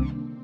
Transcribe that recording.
Bye.